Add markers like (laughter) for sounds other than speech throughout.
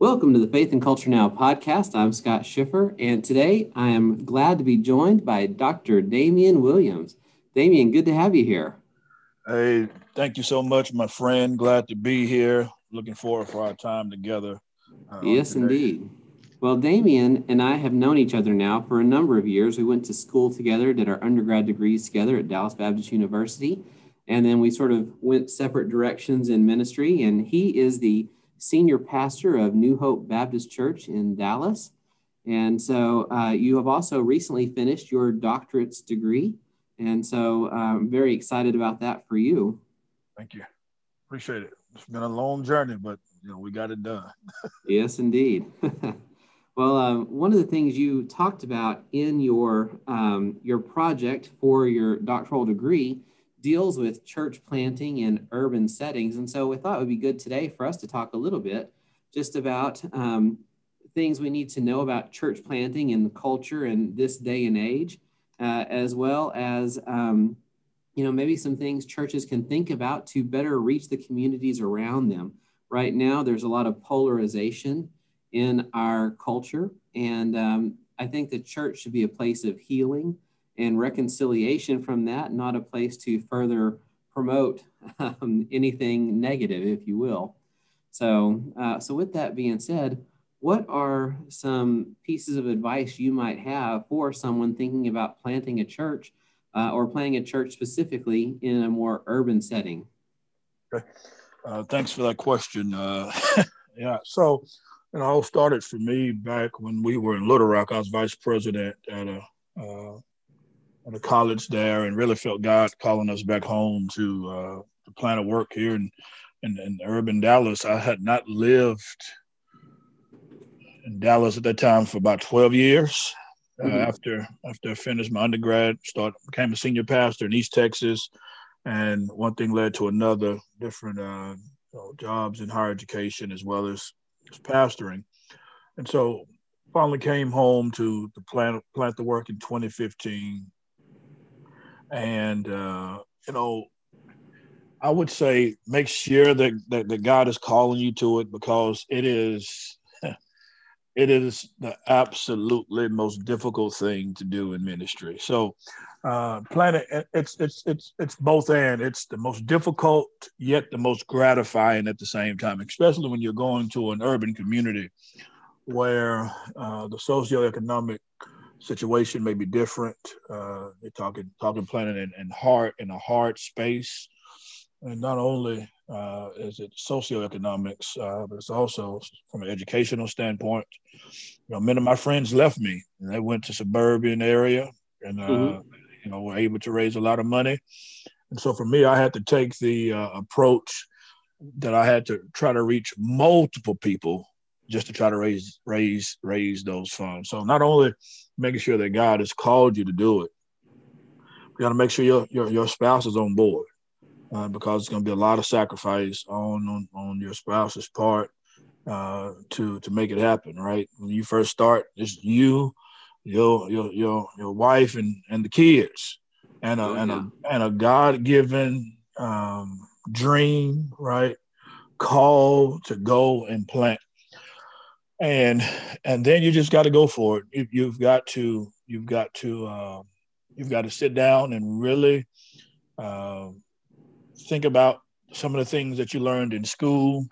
Welcome to the Faith and Culture Now podcast. I'm Scott Schiffer, and today I am glad to be joined by Dr. Damian Williams. Damian, good to have you here. Hey, thank you so much, my friend. Glad to be here. Looking forward for our time together. Uh, yes, indeed. Well, Damian and I have known each other now for a number of years. We went to school together, did our undergrad degrees together at Dallas Baptist University, and then we sort of went separate directions in ministry. And he is the senior pastor of New Hope Baptist Church in Dallas. And so uh, you have also recently finished your doctorate's degree. And so uh, I'm very excited about that for you. Thank you. Appreciate it. It's been a long journey, but you know we got it done. (laughs) yes, indeed. (laughs) well, um, one of the things you talked about in your um, your project for your doctoral degree deals with church planting in urban settings. And so we thought it would be good today for us to talk a little bit just about um, things we need to know about church planting and culture in this day and age, uh, as well as, um, you know, maybe some things churches can think about to better reach the communities around them. Right now, there's a lot of polarization in our culture. And um, I think the church should be a place of healing and reconciliation from that, not a place to further promote um, anything negative, if you will. So, uh, so with that being said, what are some pieces of advice you might have for someone thinking about planting a church uh, or planting a church specifically in a more urban setting? Okay. Uh, thanks for that question. Uh, (laughs) yeah, so it all started for me back when we were in Little Rock. I was vice president at a uh, at a college there and really felt God calling us back home to, uh, to plan a work here in, in, in urban Dallas. I had not lived in Dallas at that time for about 12 years. Uh, mm-hmm. after after I finished my undergrad, start became a senior pastor in East Texas, and one thing led to another, different uh, you know, jobs in higher education as well as, as pastoring, and so finally came home to to plant plant the work in 2015 and uh, you know i would say make sure that, that, that god is calling you to it because it is (laughs) it is the absolutely most difficult thing to do in ministry. So uh, planet it's it's it's it's both and. It's the most difficult yet the most gratifying at the same time especially when you're going to an urban community where uh, the socioeconomic situation may be different. Uh, they're talking talking planning and, in heart in a hard space, and not only uh, is it socioeconomics, uh, but it's also from an educational standpoint. You know, many of my friends left me, and they went to suburban area, and uh, mm-hmm. you know were able to raise a lot of money. And so for me, I had to take the uh, approach that I had to try to reach multiple people just to try to raise raise raise those funds. So not only making sure that God has called you to do it, you got to make sure your, your your spouse is on board uh, because it's going to be a lot of sacrifice on on, on your spouse's part uh, to to make it happen. Right when you first start, it's you, your your your your wife and and the kids, and a oh, and a and a God given um, dream, right? Call to go and plant and and then you just got to go for it. You, have got to you've got to uh, you've got to sit down and really uh, think about some of the things that you learned in school,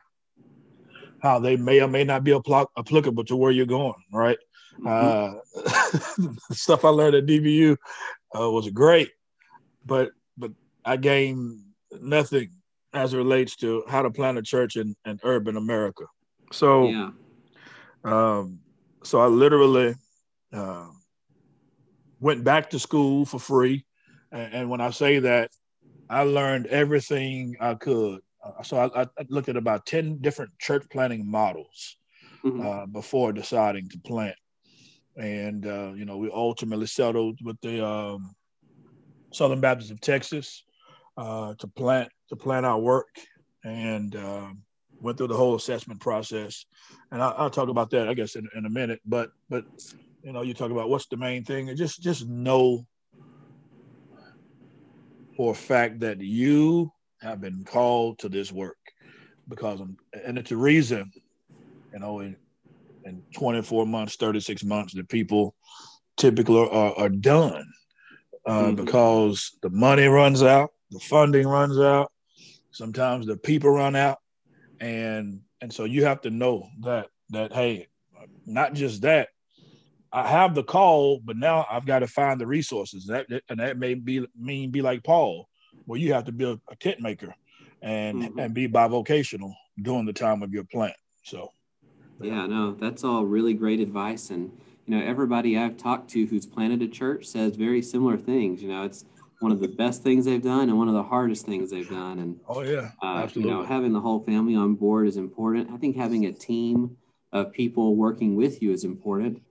how they may or may not be apl- applicable to where you're going. Right, mm-hmm. uh, (laughs) stuff I learned at DBU uh, was great, but but I gained nothing as it relates to how to plant a church in, in urban America. So. Yeah um, so I literally uh, went back to school for free. And, and, when I say that, I learned everything I could. Uh, so I, I, looked at about 10 different church planting models mm-hmm. uh, before deciding to plant. And, uh, you know, we ultimately settled with the um, Southern Baptist of Texas uh, to plant to plant our work. And um, went through the whole assessment process, and I, will talk about that, I guess, in, in a minute. But but you know, you talk about what's the main thing, and just just know for a fact that you have been called to this work because I'm, and it's a reason you know, in, in 24 months, 36 months, the people typically are, are done uh, mm-hmm. because the money runs out, the funding runs out, sometimes the people run out, and and so you have to know that that hey, not just that, I have the call, but now I've got to find the resources. That and that may be mean be like Paul, where you have to be a, a tent maker and mm-hmm. and be bivocational during the time of your plant. So yeah, no, that's all really great advice. And you know, everybody I've talked to who's planted a church says very similar things. You know, it's one of the best things they've done and one of the hardest things they've done. And oh yeah, uh, absolutely. You know, having the whole family on board is important. I think having a team of people working with you is important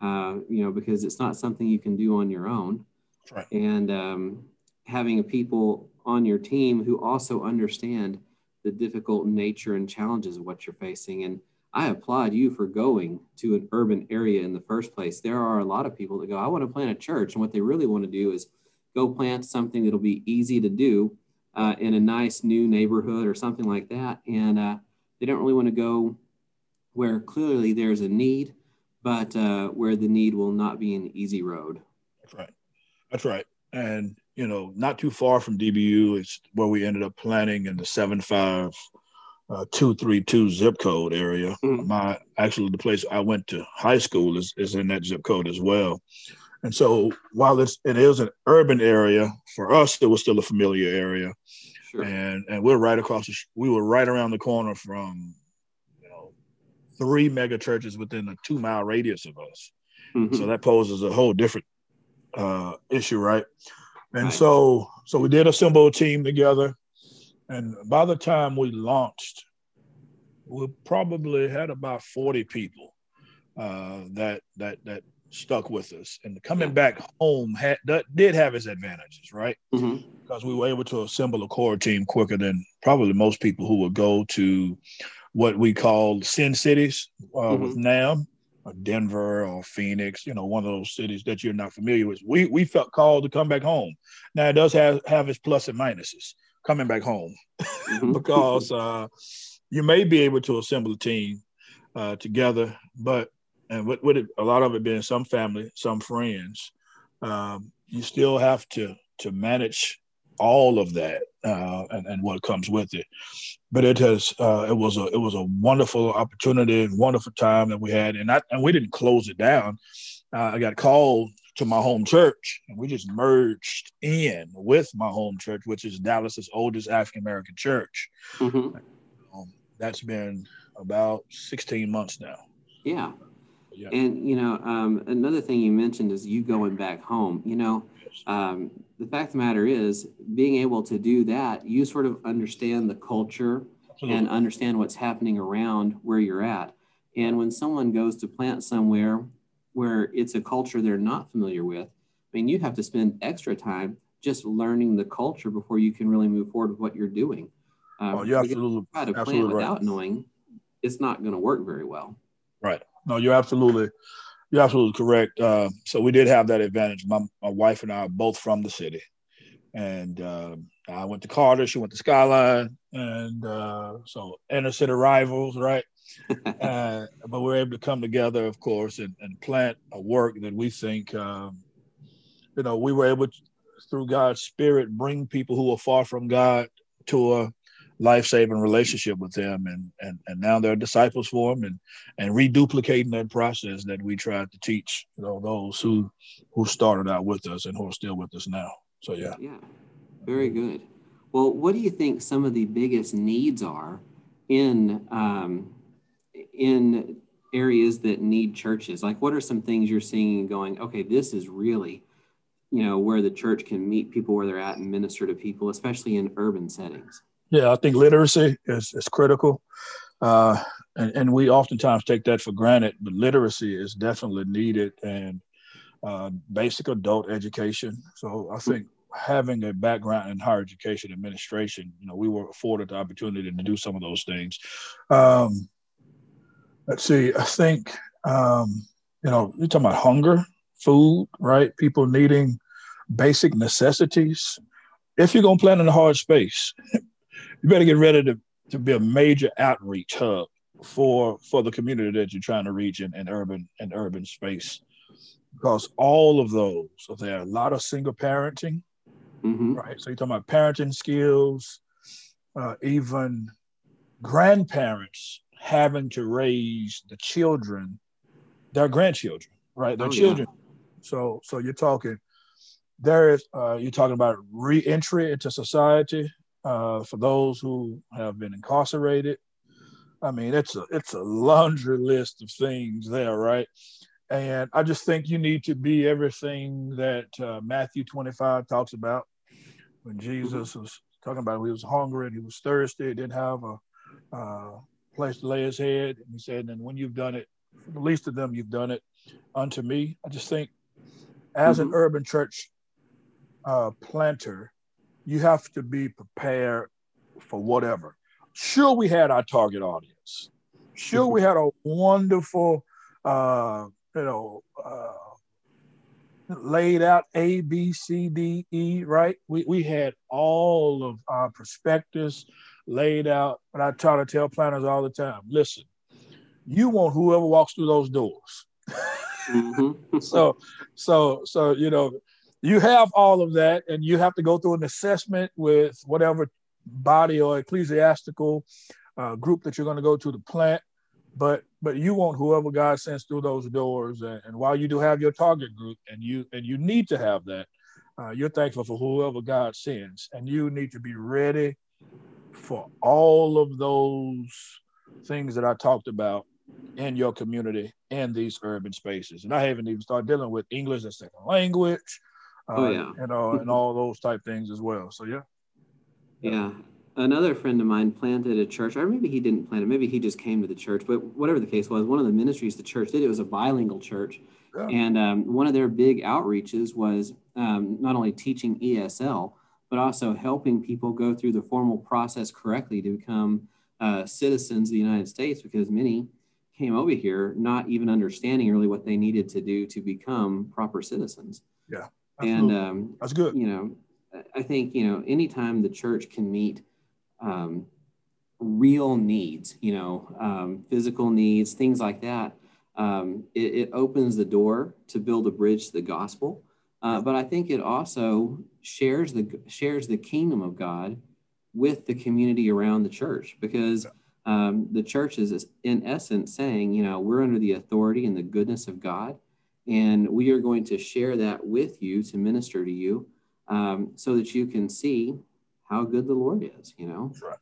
uh, you know, because it's not something you can do on your own. Right. And um, having people on your team who also understand the difficult nature and challenges of what you're facing. And I applaud you for going to an urban area in the first place. There are a lot of people that go, I want to plant a church. And what they really want to do is go plant something that'll be easy to do uh, in a nice new neighborhood or something like that. And uh, they don't really want to go where clearly there's a need but uh, where the need will not be an easy road. That's right. That's right. And you know, not too far from DBU is where we ended up planning in the seven five uh, two three two zip code area. Mm-hmm. My actually the place I went to high school is is in that zip code as well. And so while it's it is an urban area for us, it was still a familiar area. Sure. And and we're right across the, we were right around the corner from you know, three mega churches within a two mile radius of us. Mm-hmm. So that poses a whole different uh, issue, right? And right. so, so we did assemble a team together, and by the time we launched, we probably had about forty people uh, that that that stuck with us. And coming back home had that did have its advantages, right? Mm-hmm. Because we were able to assemble a core team quicker than probably most people who would go to what we call Send Cities uh, mm-hmm. with NAMB, or Denver or Phoenix, you know, one of those cities that you're not familiar with. We we felt called to come back home. Now it does have have its plus and minuses coming back home mm-hmm. (laughs) (laughs) because uh, you may be able to assemble a team uh, together, but and with, with it, a lot of it being some family, some friends, um, you still have to to manage all of that uh, and, and what comes with it. But it has uh, it was a it was a wonderful opportunity, and wonderful time that we had, and I, and we didn't close it down. Uh, I got called to my home church, and we just merged in with my home church, which is Dallas's oldest African American church. Mm-hmm. Um, that's been about 16 months now. Yeah. Yeah. And you know, um, another thing you mentioned is you going back home. You know, um, the fact of the matter is, being able to do that, you sort of understand the culture Absolutely. and understand what's happening around where you're at. And when someone goes to plant somewhere where it's a culture they're not familiar with, I mean, you have to spend extra time just learning the culture before you can really move forward with what you're doing. Um, oh, you're absolutely, try to plant without right. knowing, it's not going to work very well. Right. No, you're absolutely you're absolutely correct. Uh, so we did have that advantage. My, my wife and I are both from the city, and uh, I went to Carter. She went to Skyline, and uh, so inner city rivals, right? (laughs) Uh, but we're able to come together, of course, and, and plant a work that we think, um, you know, we were able to, through God's Spirit, bring people who are far from God to a life-saving relationship with him and and and now they're disciples for him and and reduplicating that process that we tried to teach you know those who who started out with us and who are still with us now. So yeah. Yeah. Very good. Well what do you think some of the biggest needs are in um, in areas that need churches? Like what are some things you're seeing and going okay this is really you know where the church can meet people where they're at and minister to people especially in urban settings yeah, I think literacy is, is critical. Uh, and, and we oftentimes take that for granted, but literacy is definitely needed and uh, basic adult education. So I think having a background in higher education administration, you know, we were afforded the opportunity to do some of those things. Um, let's see, I think, um, you know, you're talking about hunger, food, right? People needing basic necessities. If you're going to plan in a hard space, you better get ready to, to be a major outreach hub for for the community that you're trying to reach in, in urban in urban space because all of those so there are a lot of single parenting mm-hmm. right so you're talking about parenting skills uh, even grandparents having to raise the children their grandchildren right their oh, children yeah. so so you're talking there is uh, you're talking about reentry into society uh, for those who have been incarcerated I mean, it's a it's a laundry list of things there, right? And I just think you need to be everything that uh, Matthew 25 talks about when Jesus was talking about he was hungry and he was thirsty, didn't have a uh, place to lay his head. And he said, and when you've done it, the least of them, you've done it unto me. I just think as mm-hmm. an urban church uh, planter, you have to be prepared for whatever sure we had our target audience. Sure we had a wonderful, uh, you know, uh, laid out A, B, C, D, E, right? We, we had all of our perspectives laid out. But I try to tell planners all the time, listen, you want whoever walks through those doors. mm-hmm. (laughs) so, so, so, you know, you have all of that and you have to go through an assessment with whatever body or ecclesiastical uh, group that you're going to go to the plant, but but you want whoever God sends through those doors. And, and while you do have your target group, and you and you need to have that, uh, you're thankful for whoever God sends, and you need to be ready for all of those things that I talked about in your community in these urban spaces. And I haven't even started dealing with English as second language, oh, yeah. you know, and all those type things as well. So yeah. Yeah. Another friend of mine planted a church, or maybe he didn't plant it, maybe he just came to the church, but whatever the case was, one of the ministries the church did, it was a bilingual church. Yeah. And um, one of their big outreaches was um, not only teaching ESL, but also helping people go through the formal process correctly to become uh, citizens of the United States, because many came over here not even understanding really what they needed to do to become proper citizens. Yeah. Absolutely. And um, that's good. You know, I think, you know, anytime the church can meet um, real needs, you know, um, physical needs, things like that, um, it, it, opens the door to build a bridge to the gospel. Uh, but I think it also shares the shares the kingdom of God with the community around the church because um, the church is in essence saying, you know, we're under the authority and the goodness of God, and we are going to share that with you to minister to you um, so that you can see how good the Lord is, you know? That's right.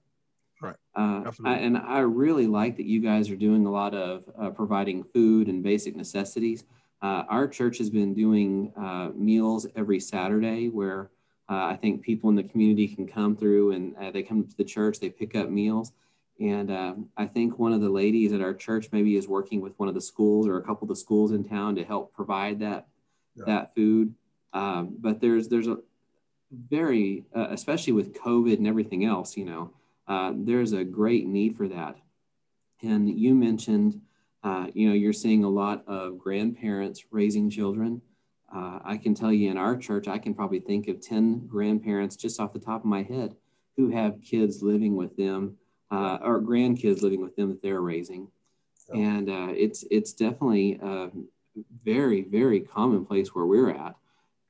Right. Uh, I, and I really like that you guys are doing a lot of uh, providing food and basic necessities. Uh, our church has been doing uh, meals every Saturday where uh, I think people in the community can come through and uh, they come to the church, they pick up meals. And um, I think one of the ladies at our church maybe is working with one of the schools or a couple of the schools in town to help provide that yeah. that food. Um, but there's there's a very, uh, especially with COVID and everything else, you know, uh, there's a great need for that. And you mentioned, uh, you know, you're seeing a lot of grandparents raising children. Uh, I can tell you in our church, I can probably think of 10 grandparents just off the top of my head who have kids living with them uh, or grandkids living with them that they're raising. And uh, it's, it's definitely a very, very commonplace where we're at.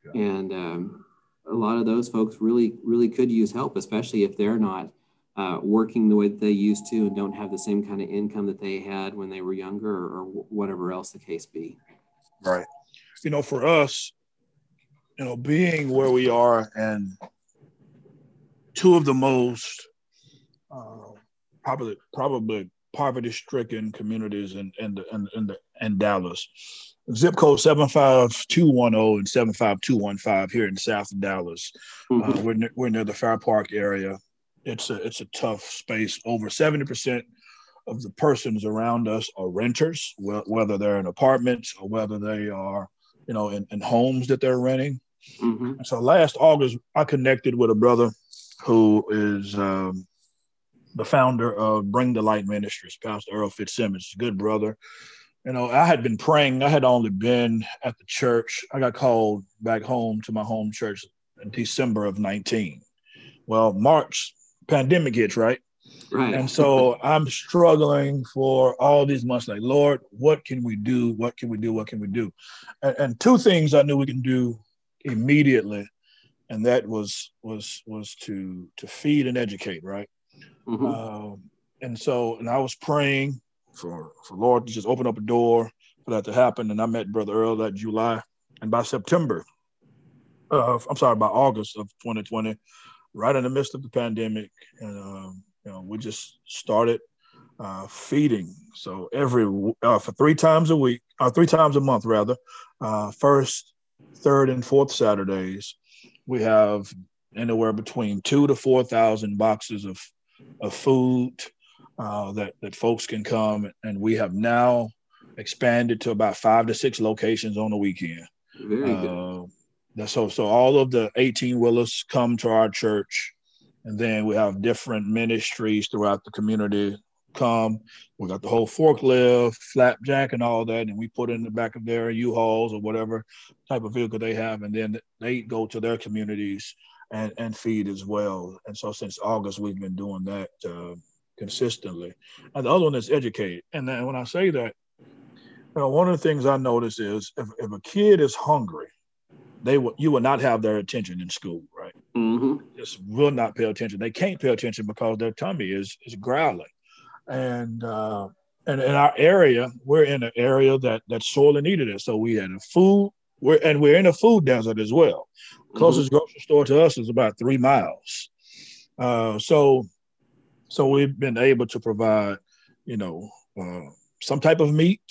Yeah. And um, a lot of those folks really, really could use help, especially if they're not uh, working the way that they used to and don't have the same kind of income that they had when they were younger or, or whatever else the case be. Right. You know, for us, you know, being where we are and two of the most uh, probably probably poverty stricken communities in in the, in, in, the, in Dallas zip code 75210 and 75215 here in South Dallas. Uh, mm-hmm. Uh, we're, ne- we're near the Fair Park area. It's a, it's a tough space. Over 70% of the persons around us are renters, wh- whether they're in apartments or whether they are, you know, in, in homes that they're renting. Mm-hmm. So last August, I connected with a brother who is um, the founder of Bring the Light Ministries, Pastor Earl Fitzsimmons, good brother you know, I had been praying. I had only been at the church. I got called back home to my home church in December of 19. Well, March, pandemic hits, right? Right. And so (laughs) I'm struggling for all these months, like, Lord, what can we do? What can we do? What can we do? And, and two things I knew we can do immediately, and that was was was to to feed and educate, right? Mm-hmm. Um, and so, and I was praying for for Lord to just open up a door for that to happen. And I met Brother Earl that July, and by September, uh, I'm sorry, by August of 2020, right in the midst of the pandemic, and um, you know, we just started uh, feeding. So every uh, for three times a week, or uh, three times a month rather, uh, first, third, and fourth Saturdays, we have anywhere between two to four thousand boxes of of food uh, that that folks can come, and we have now expanded to about five to six locations on the weekend. Very good. Uh, so so all of the 18 wheelers come to our church and then we have different ministries throughout the community come. We got the whole forklift, flapjack, and all that, and we put in the back of their U-Hauls or whatever type of vehicle they have, and then they go to their communities and, and feed as well. And so since August, we've been doing that uh, consistently. And the other one is educate. And then when I say that, you know, one of the things I notice is if, if a kid is hungry, they will you will not have their attention in school, right? Mm-hmm. Just will not pay attention. They can't pay attention because their tummy is is growling, and uh, and in our area, we're in an area that that sorely needed it. So we had a food, we're and we're in a food desert as well. Mm-hmm. Closest grocery store to us is about three miles. Uh, so so we've been able to provide, you know, uh, some type of meat,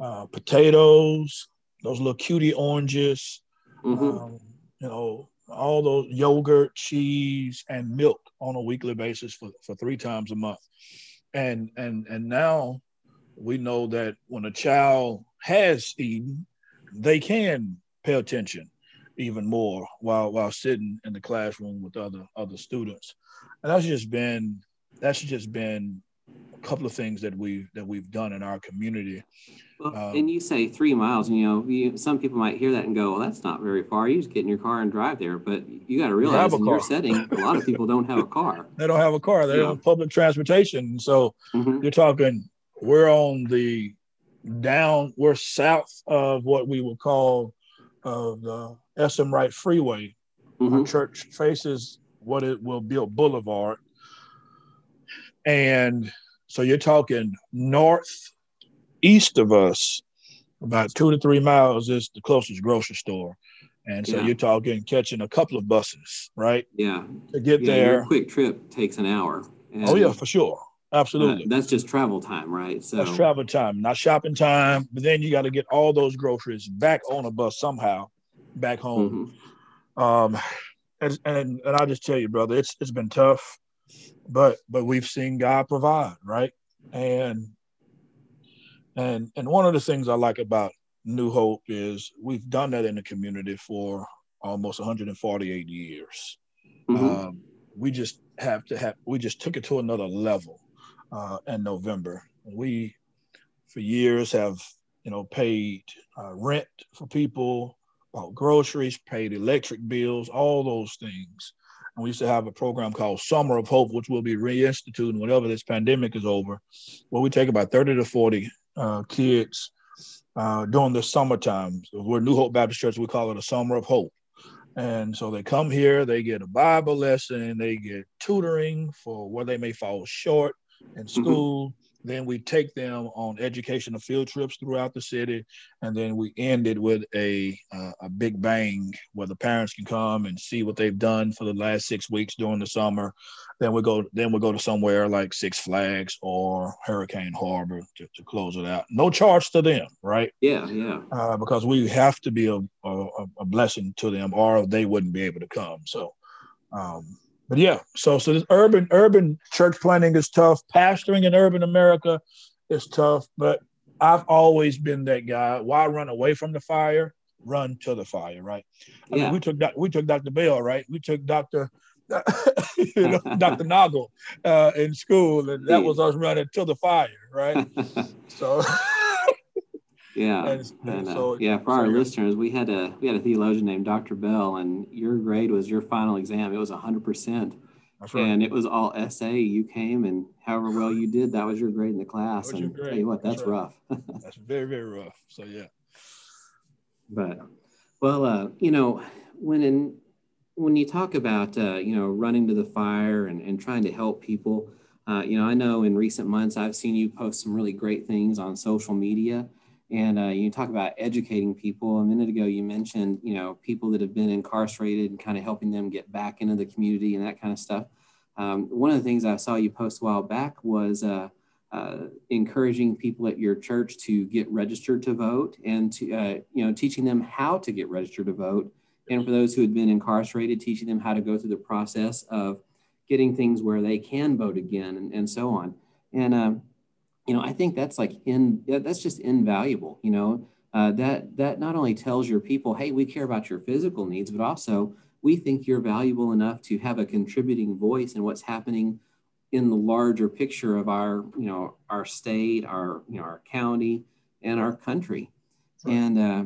uh, potatoes, those little cutie oranges, mm-hmm. um, you know, all those yogurt, cheese, and milk on a weekly basis for, for three times a month. And and and now we know that when a child has eaten, they can pay attention even more while while sitting in the classroom with other other students. And that's just been that's just been a couple of things that we that we've done in our community well, um, and you say three miles, and you know, you, some people might hear that and go, "Well, that's not very far. You just get in your car and drive there." But you got to realize in your setting, a lot of people don't have a (laughs) car. they don't have a car. They're yeah. on public transportation. So mm-hmm. you're talking. We're on the down. We're south of what we would call uh, the SM Wright Freeway. Mm-hmm. Our church faces what it will be a boulevard, and so you're talking north east of us, about two to three miles, is the closest grocery store. And so yeah. you're talking catching a couple of buses, right? Yeah. To get yeah, there. quick trip takes an hour. And, oh, yeah, for sure. Absolutely. Uh, that's just travel time, right? So that's travel time, not shopping time. But then you got to get all those groceries back on a bus somehow, back home. Mm-hmm. Um, and, and and I just tell you, brother, it's it's been tough, but but we've seen God provide, right? And and and one of the things I like about New Hope is we've done that in the community for almost 148 years. Mm-hmm. Um, we just have to have we just took it to another level uh, in November. We for years have you know paid uh, rent for people, bought groceries, paid electric bills, all those things. And we used to have a program called Summer of Hope, which we'll be reinstituting whenever this pandemic is over, where we take about 30 to 40 uh, kids uh, during the summertime. So we're New Hope Baptist Church. We call it a summer of hope. And so they come here, they get a Bible lesson, they get tutoring for where they may fall short in mm-hmm. school. Mm-hmm. Then we take them on educational field trips throughout the city, and then we end it with a uh, a big bang where the parents can come and see what they've done for the last six weeks during the summer. Then we go then we go to somewhere like Six Flags or Hurricane Harbor to, to close it out. No charge to them, right? Yeah, yeah. Uh, because we have to be a, a, a blessing to them, or they wouldn't be able to come. So. Um, but yeah, so so this urban urban church planting is tough. Pastoring in urban America is tough, but I've always been that guy. Why run away from the fire? Run to the fire, right? I yeah. mean, we took that we took Dr. Bell, right? We took Dr. (laughs) you know, (laughs) Dr. Noggle uh, in school, and that was us running to the fire, right? (laughs) so yeah, and, and, uh, so, yeah. For so our listeners, we had a we had a theologian named Dr. Bell, and your grade was your final exam. It was hundred percent, Right. And it was all essay. You came and however well you did, that was your grade in the class. And tell you what, that's, that's right. rough. (laughs) that's very, very rough. So yeah. But well, uh, you know, when in when you talk about uh, you know running to the fire and, and trying to help people, uh, you know, I know in recent months I've seen you post some really great things on social media. And uh, you talk about educating people. A minute ago, you mentioned, you know, people that have been incarcerated and kind of helping them get back into the community and that kind of stuff. Um, one of the things I saw you post a while back was uh, uh, encouraging people at your church to get registered to vote and to, uh, you know, teaching them how to get registered to vote. And for those who had been incarcerated, teaching them how to go through the process of getting things where they can vote again and, and so on. And um, you know, I think that's like in that's just invaluable. You know, uh, that that not only tells your people, hey, we care about your physical needs, but also we think you're valuable enough to have a contributing voice in what's happening in the larger picture of our, you know, our state, our, you know, our county, and our country. Right. And uh,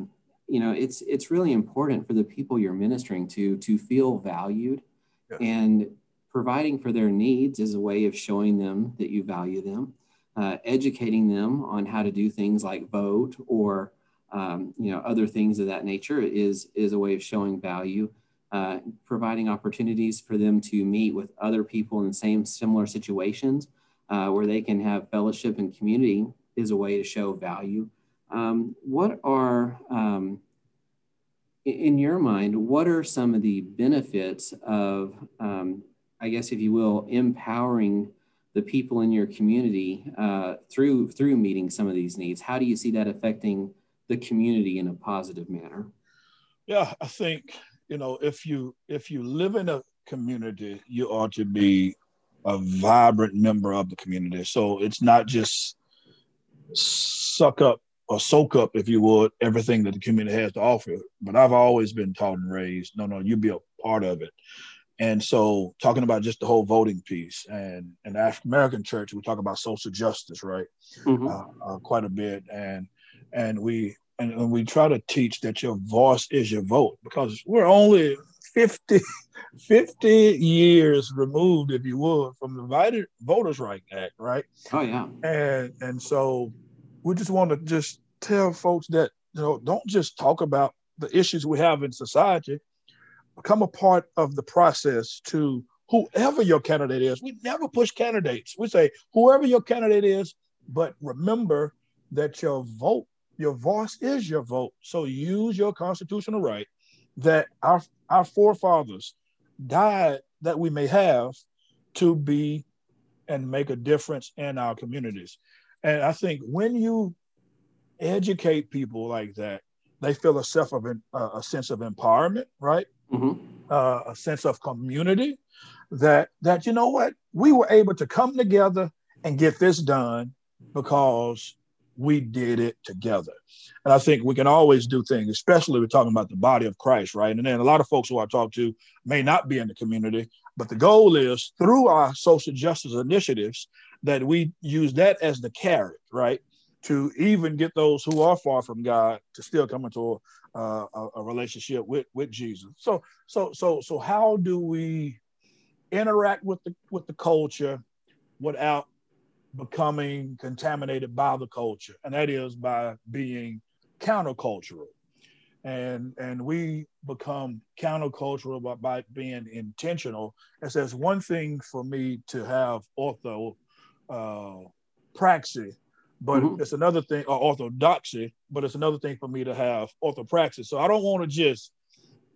you know, it's it's really important for the people you're ministering to to feel valued, and providing for their needs is a way of showing them that you value them uh, educating them on how to do things like vote or um, you know other things of that nature is is a way of showing value uh, providing opportunities for them to meet with other people in the same similar situations uh, where they can have fellowship and community is a way to show value. Um, what are um, in your mind what are some of the benefits of um, i guess if you will empowering the people in your community uh, through through meeting some of these needs? How do you see that affecting the community in a positive manner? Yeah, I think you know if you if you live in a community, you ought to be a vibrant member of the community. So it's not just suck up or soak up, if you would, everything that the community has to offer. But I've always been taught and raised, no, no, you be a part of it. And so, talking about just the whole voting piece, and in African American church, we talk about social justice, right? Mm-hmm. Uh, uh, quite a bit, and and we and, and, we try to teach that your voice is your vote because we're only 50, (laughs) 50 years removed, if you would, from the Voters' Right Act, right? Oh yeah. And and so, we just want to just tell folks that you know don't just talk about the issues we have in society become a part of the process to whoever your candidate is. We never push candidates. We say whoever your candidate is, but remember that your vote, your voice is your vote. So use your constitutional right that our our forefathers died that we may have to be and make a difference in our communities. And I think when you educate people like that, they feel a self of a sense of empowerment, right? Mm-hmm. uh, a sense of community that that you know what we were able to come together and get this done because we did it together. And I think we can always do things, especially we're talking about the body of Christ, right? And then a lot of folks who I talk to may not be in the community, but the goal is through our social justice initiatives that we use that as the carrot, right? To even get those who are far from God to still come into uh, a, a, relationship with with Jesus. So so so so how do we interact with the with the culture without becoming contaminated by the culture, and that is by being countercultural. And and we become countercultural by, by being intentional. It says one thing for me to have ortho uh, praxis but mm-hmm. it's another thing, or orthodoxy, but it's another thing for me to have orthopraxis. So I don't want to just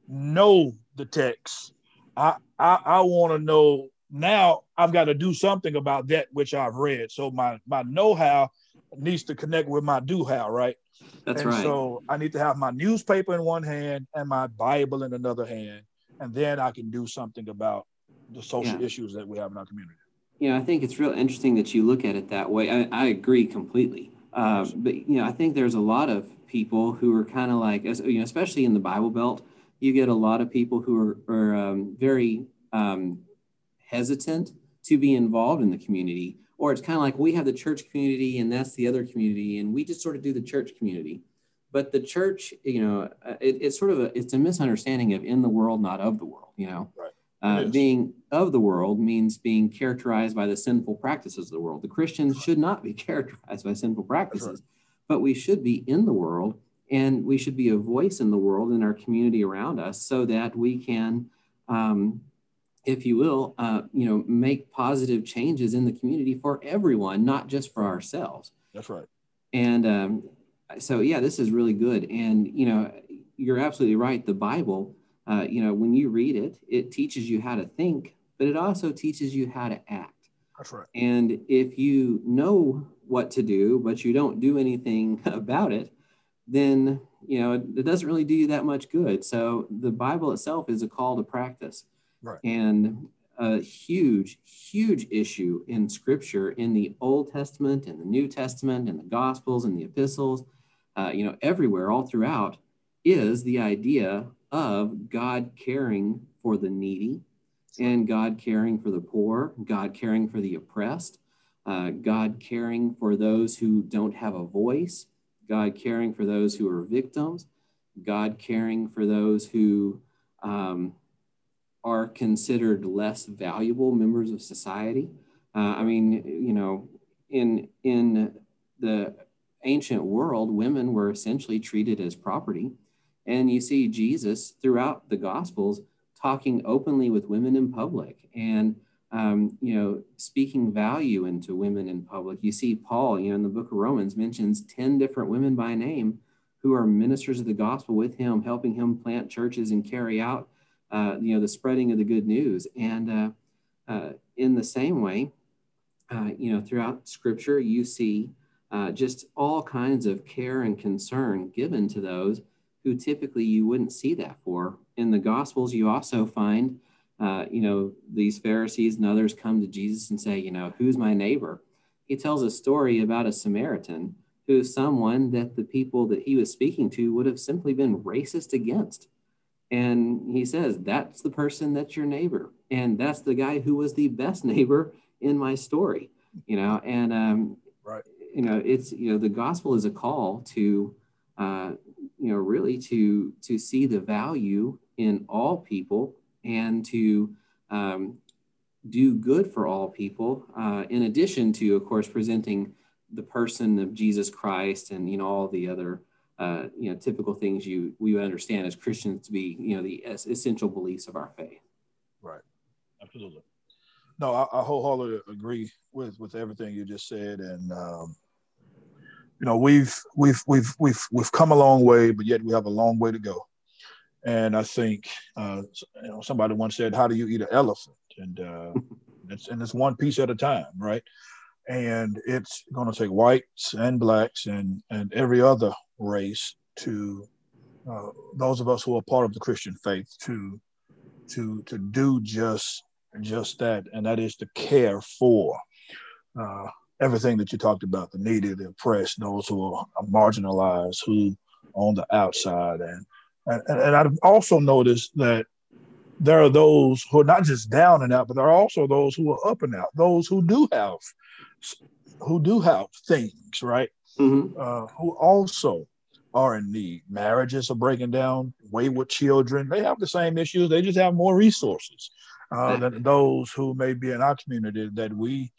know the text. I I, I want to know now I've got to do something about that which I've read. So my my know-how needs to connect with my do-how, right? That's and right. So I need to have my newspaper in one hand and my Bible in another hand, and then I can do something about the social yeah. issues that we have in our community you know, I think it's real interesting that you look at it that way. I, I agree completely. Uh, but you know, I think there's a lot of people who are kind of like, you know, especially in the Bible Belt, you get a lot of people who are, are um, very um, hesitant to be involved in the community, or it's kind of like we have the church community and that's the other community, and we just sort of do the church community. But the church, you know, uh, it, it's sort of a it's a misunderstanding of in the world, not of the world. You know, right. Uh, being of the world means being characterized by the sinful practices of the world. The Christians should not be (laughs) characterized by sinful practices, right. but we should be in the world and we should be a voice in the world in our community around us so that we can um, if you will uh, you know make positive changes in the community for everyone not just for ourselves. That's right. And um, so yeah this is really good. And you know you're absolutely right. The bible uh, you know when you read it it teaches you how to think but it also teaches you how to act. That's right. And if you know what to do but you don't do anything (laughs) about it then you know it, doesn't really do you that much good. So the bible itself is a call to practice. Right. And a huge huge issue in scripture in the old testament and the new testament and the gospels and the epistles uh, you know everywhere all throughout is the idea of god caring for the needy and god caring for the poor god caring for the oppressed uh, god caring for those who don't have a voice God caring for those who are victims, God caring for those who um, are considered less valuable members of society. Uh, I mean, you know, in in the ancient world, women were essentially treated as property, and you see Jesus throughout the Gospels talking openly with women in public and um, you know, speaking value into women in public. You see Paul, you know, in the book of Romans mentions 10 different women by name who are ministers of the gospel with him, helping him plant churches and carry out, uh, you know, the spreading of the good news. And uh, uh, in the same way, uh, you know, throughout scripture, you see uh, just all kinds of care and concern given to those who typically you wouldn't see that for. In the gospels, you also find uh, you know, these Pharisees and others come to Jesus and say, you know, who's my neighbor? He tells a story about a Samaritan who's someone that the people that he was speaking to would have simply been racist against. And he says, that's the person that's your neighbor. And that's the guy who was the best neighbor in my story, you know, and, um, right. you know, it's, you know, the gospel is a call to, uh, you know, really to, to see the value in all people and to um, do good for all people, uh, in addition to, of course, presenting the person of Jesus Christ and you know all the other uh, you know typical things you we understand as Christians to be you know the essential beliefs of our faith. Right, absolutely. No, I, I wholeheartedly agree with with everything you just said, and um, you know we've we've we've we've we've come a long way, but yet we have a long way to go. And I think uh, you know somebody once said, "How do you eat an elephant?" And uh, it's and it's one piece at a time, right? And it's going to take whites and blacks and and every other race to uh, those of us who are part of the Christian faith to to to do just just that, and that is to care for uh, everything that you talked about the needy, the oppressed, those who are marginalized, who on the outside, and and, and I've also noticed that there are those who are not just down and out, but there are also those who are up and out, those who do have who do have things, right? Mm-hmm. Uh, who also are in need. Marriages are breaking down, wayward children, they have the same issues, they just have more resources uh, than those who may be in our community that we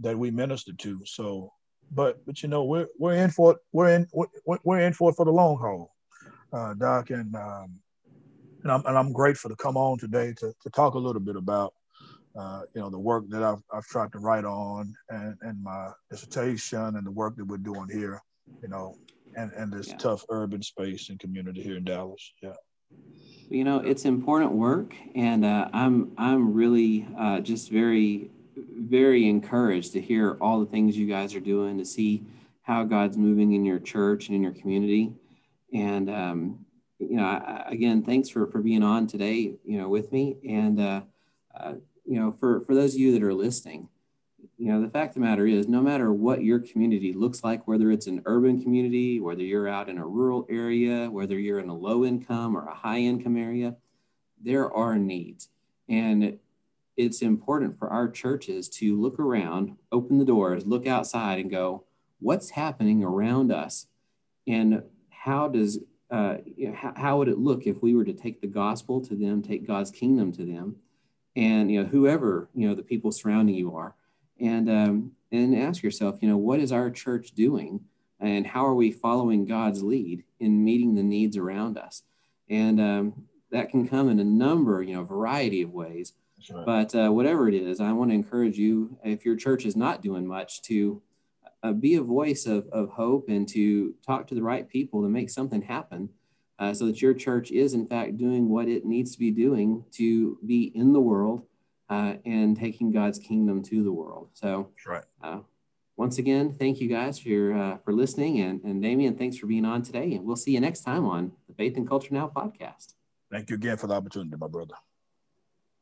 that we minister to. So, but but you know, we're we're in for it, we're in we're, we're in for it for the long haul uh, Doc, and um, and I'm and I'm grateful to come on today to to talk a little bit about uh, you know the work that I've I've tried to write on and and my dissertation and the work that we're doing here, you know, and and this yeah. tough urban space and community here in Dallas. Yeah. You know, it's important work, and uh, I'm I'm really uh, just very very encouraged to hear all the things you guys are doing to see how God's moving in your church and in your community. And um, you know, I, again, thanks for for being on today. You know, with me, and uh, uh, you know, for for those of you that are listening, you know, the fact of the matter is, no matter what your community looks like, whether it's an urban community, whether you're out in a rural area, whether you're in a low income or a high income area, there are needs, and it's important for our churches to look around, open the doors, look outside, and go, what's happening around us, and how does uh, you know, how, would it look if we were to take the gospel to them, take God's kingdom to them, and you know whoever you know the people surrounding you are, and um, and ask yourself, you know, what is our church doing, and how are we following God's lead in meeting the needs around us, and um, that can come in a number, you know, variety of ways. Right. But uh, whatever it is, I want to encourage you, if your church is not doing much, to uh, be a voice of, of hope and to talk to the right people to make something happen uh, so that your church is, in fact, doing what it needs to be doing to be in the world uh, and taking God's kingdom to the world. So, right. Uh, once again, thank you guys for your, uh, for listening, and and Damian, thanks for being on today. And we'll see you next time on the Faith and Culture Now podcast. Thank you again for the opportunity, my brother.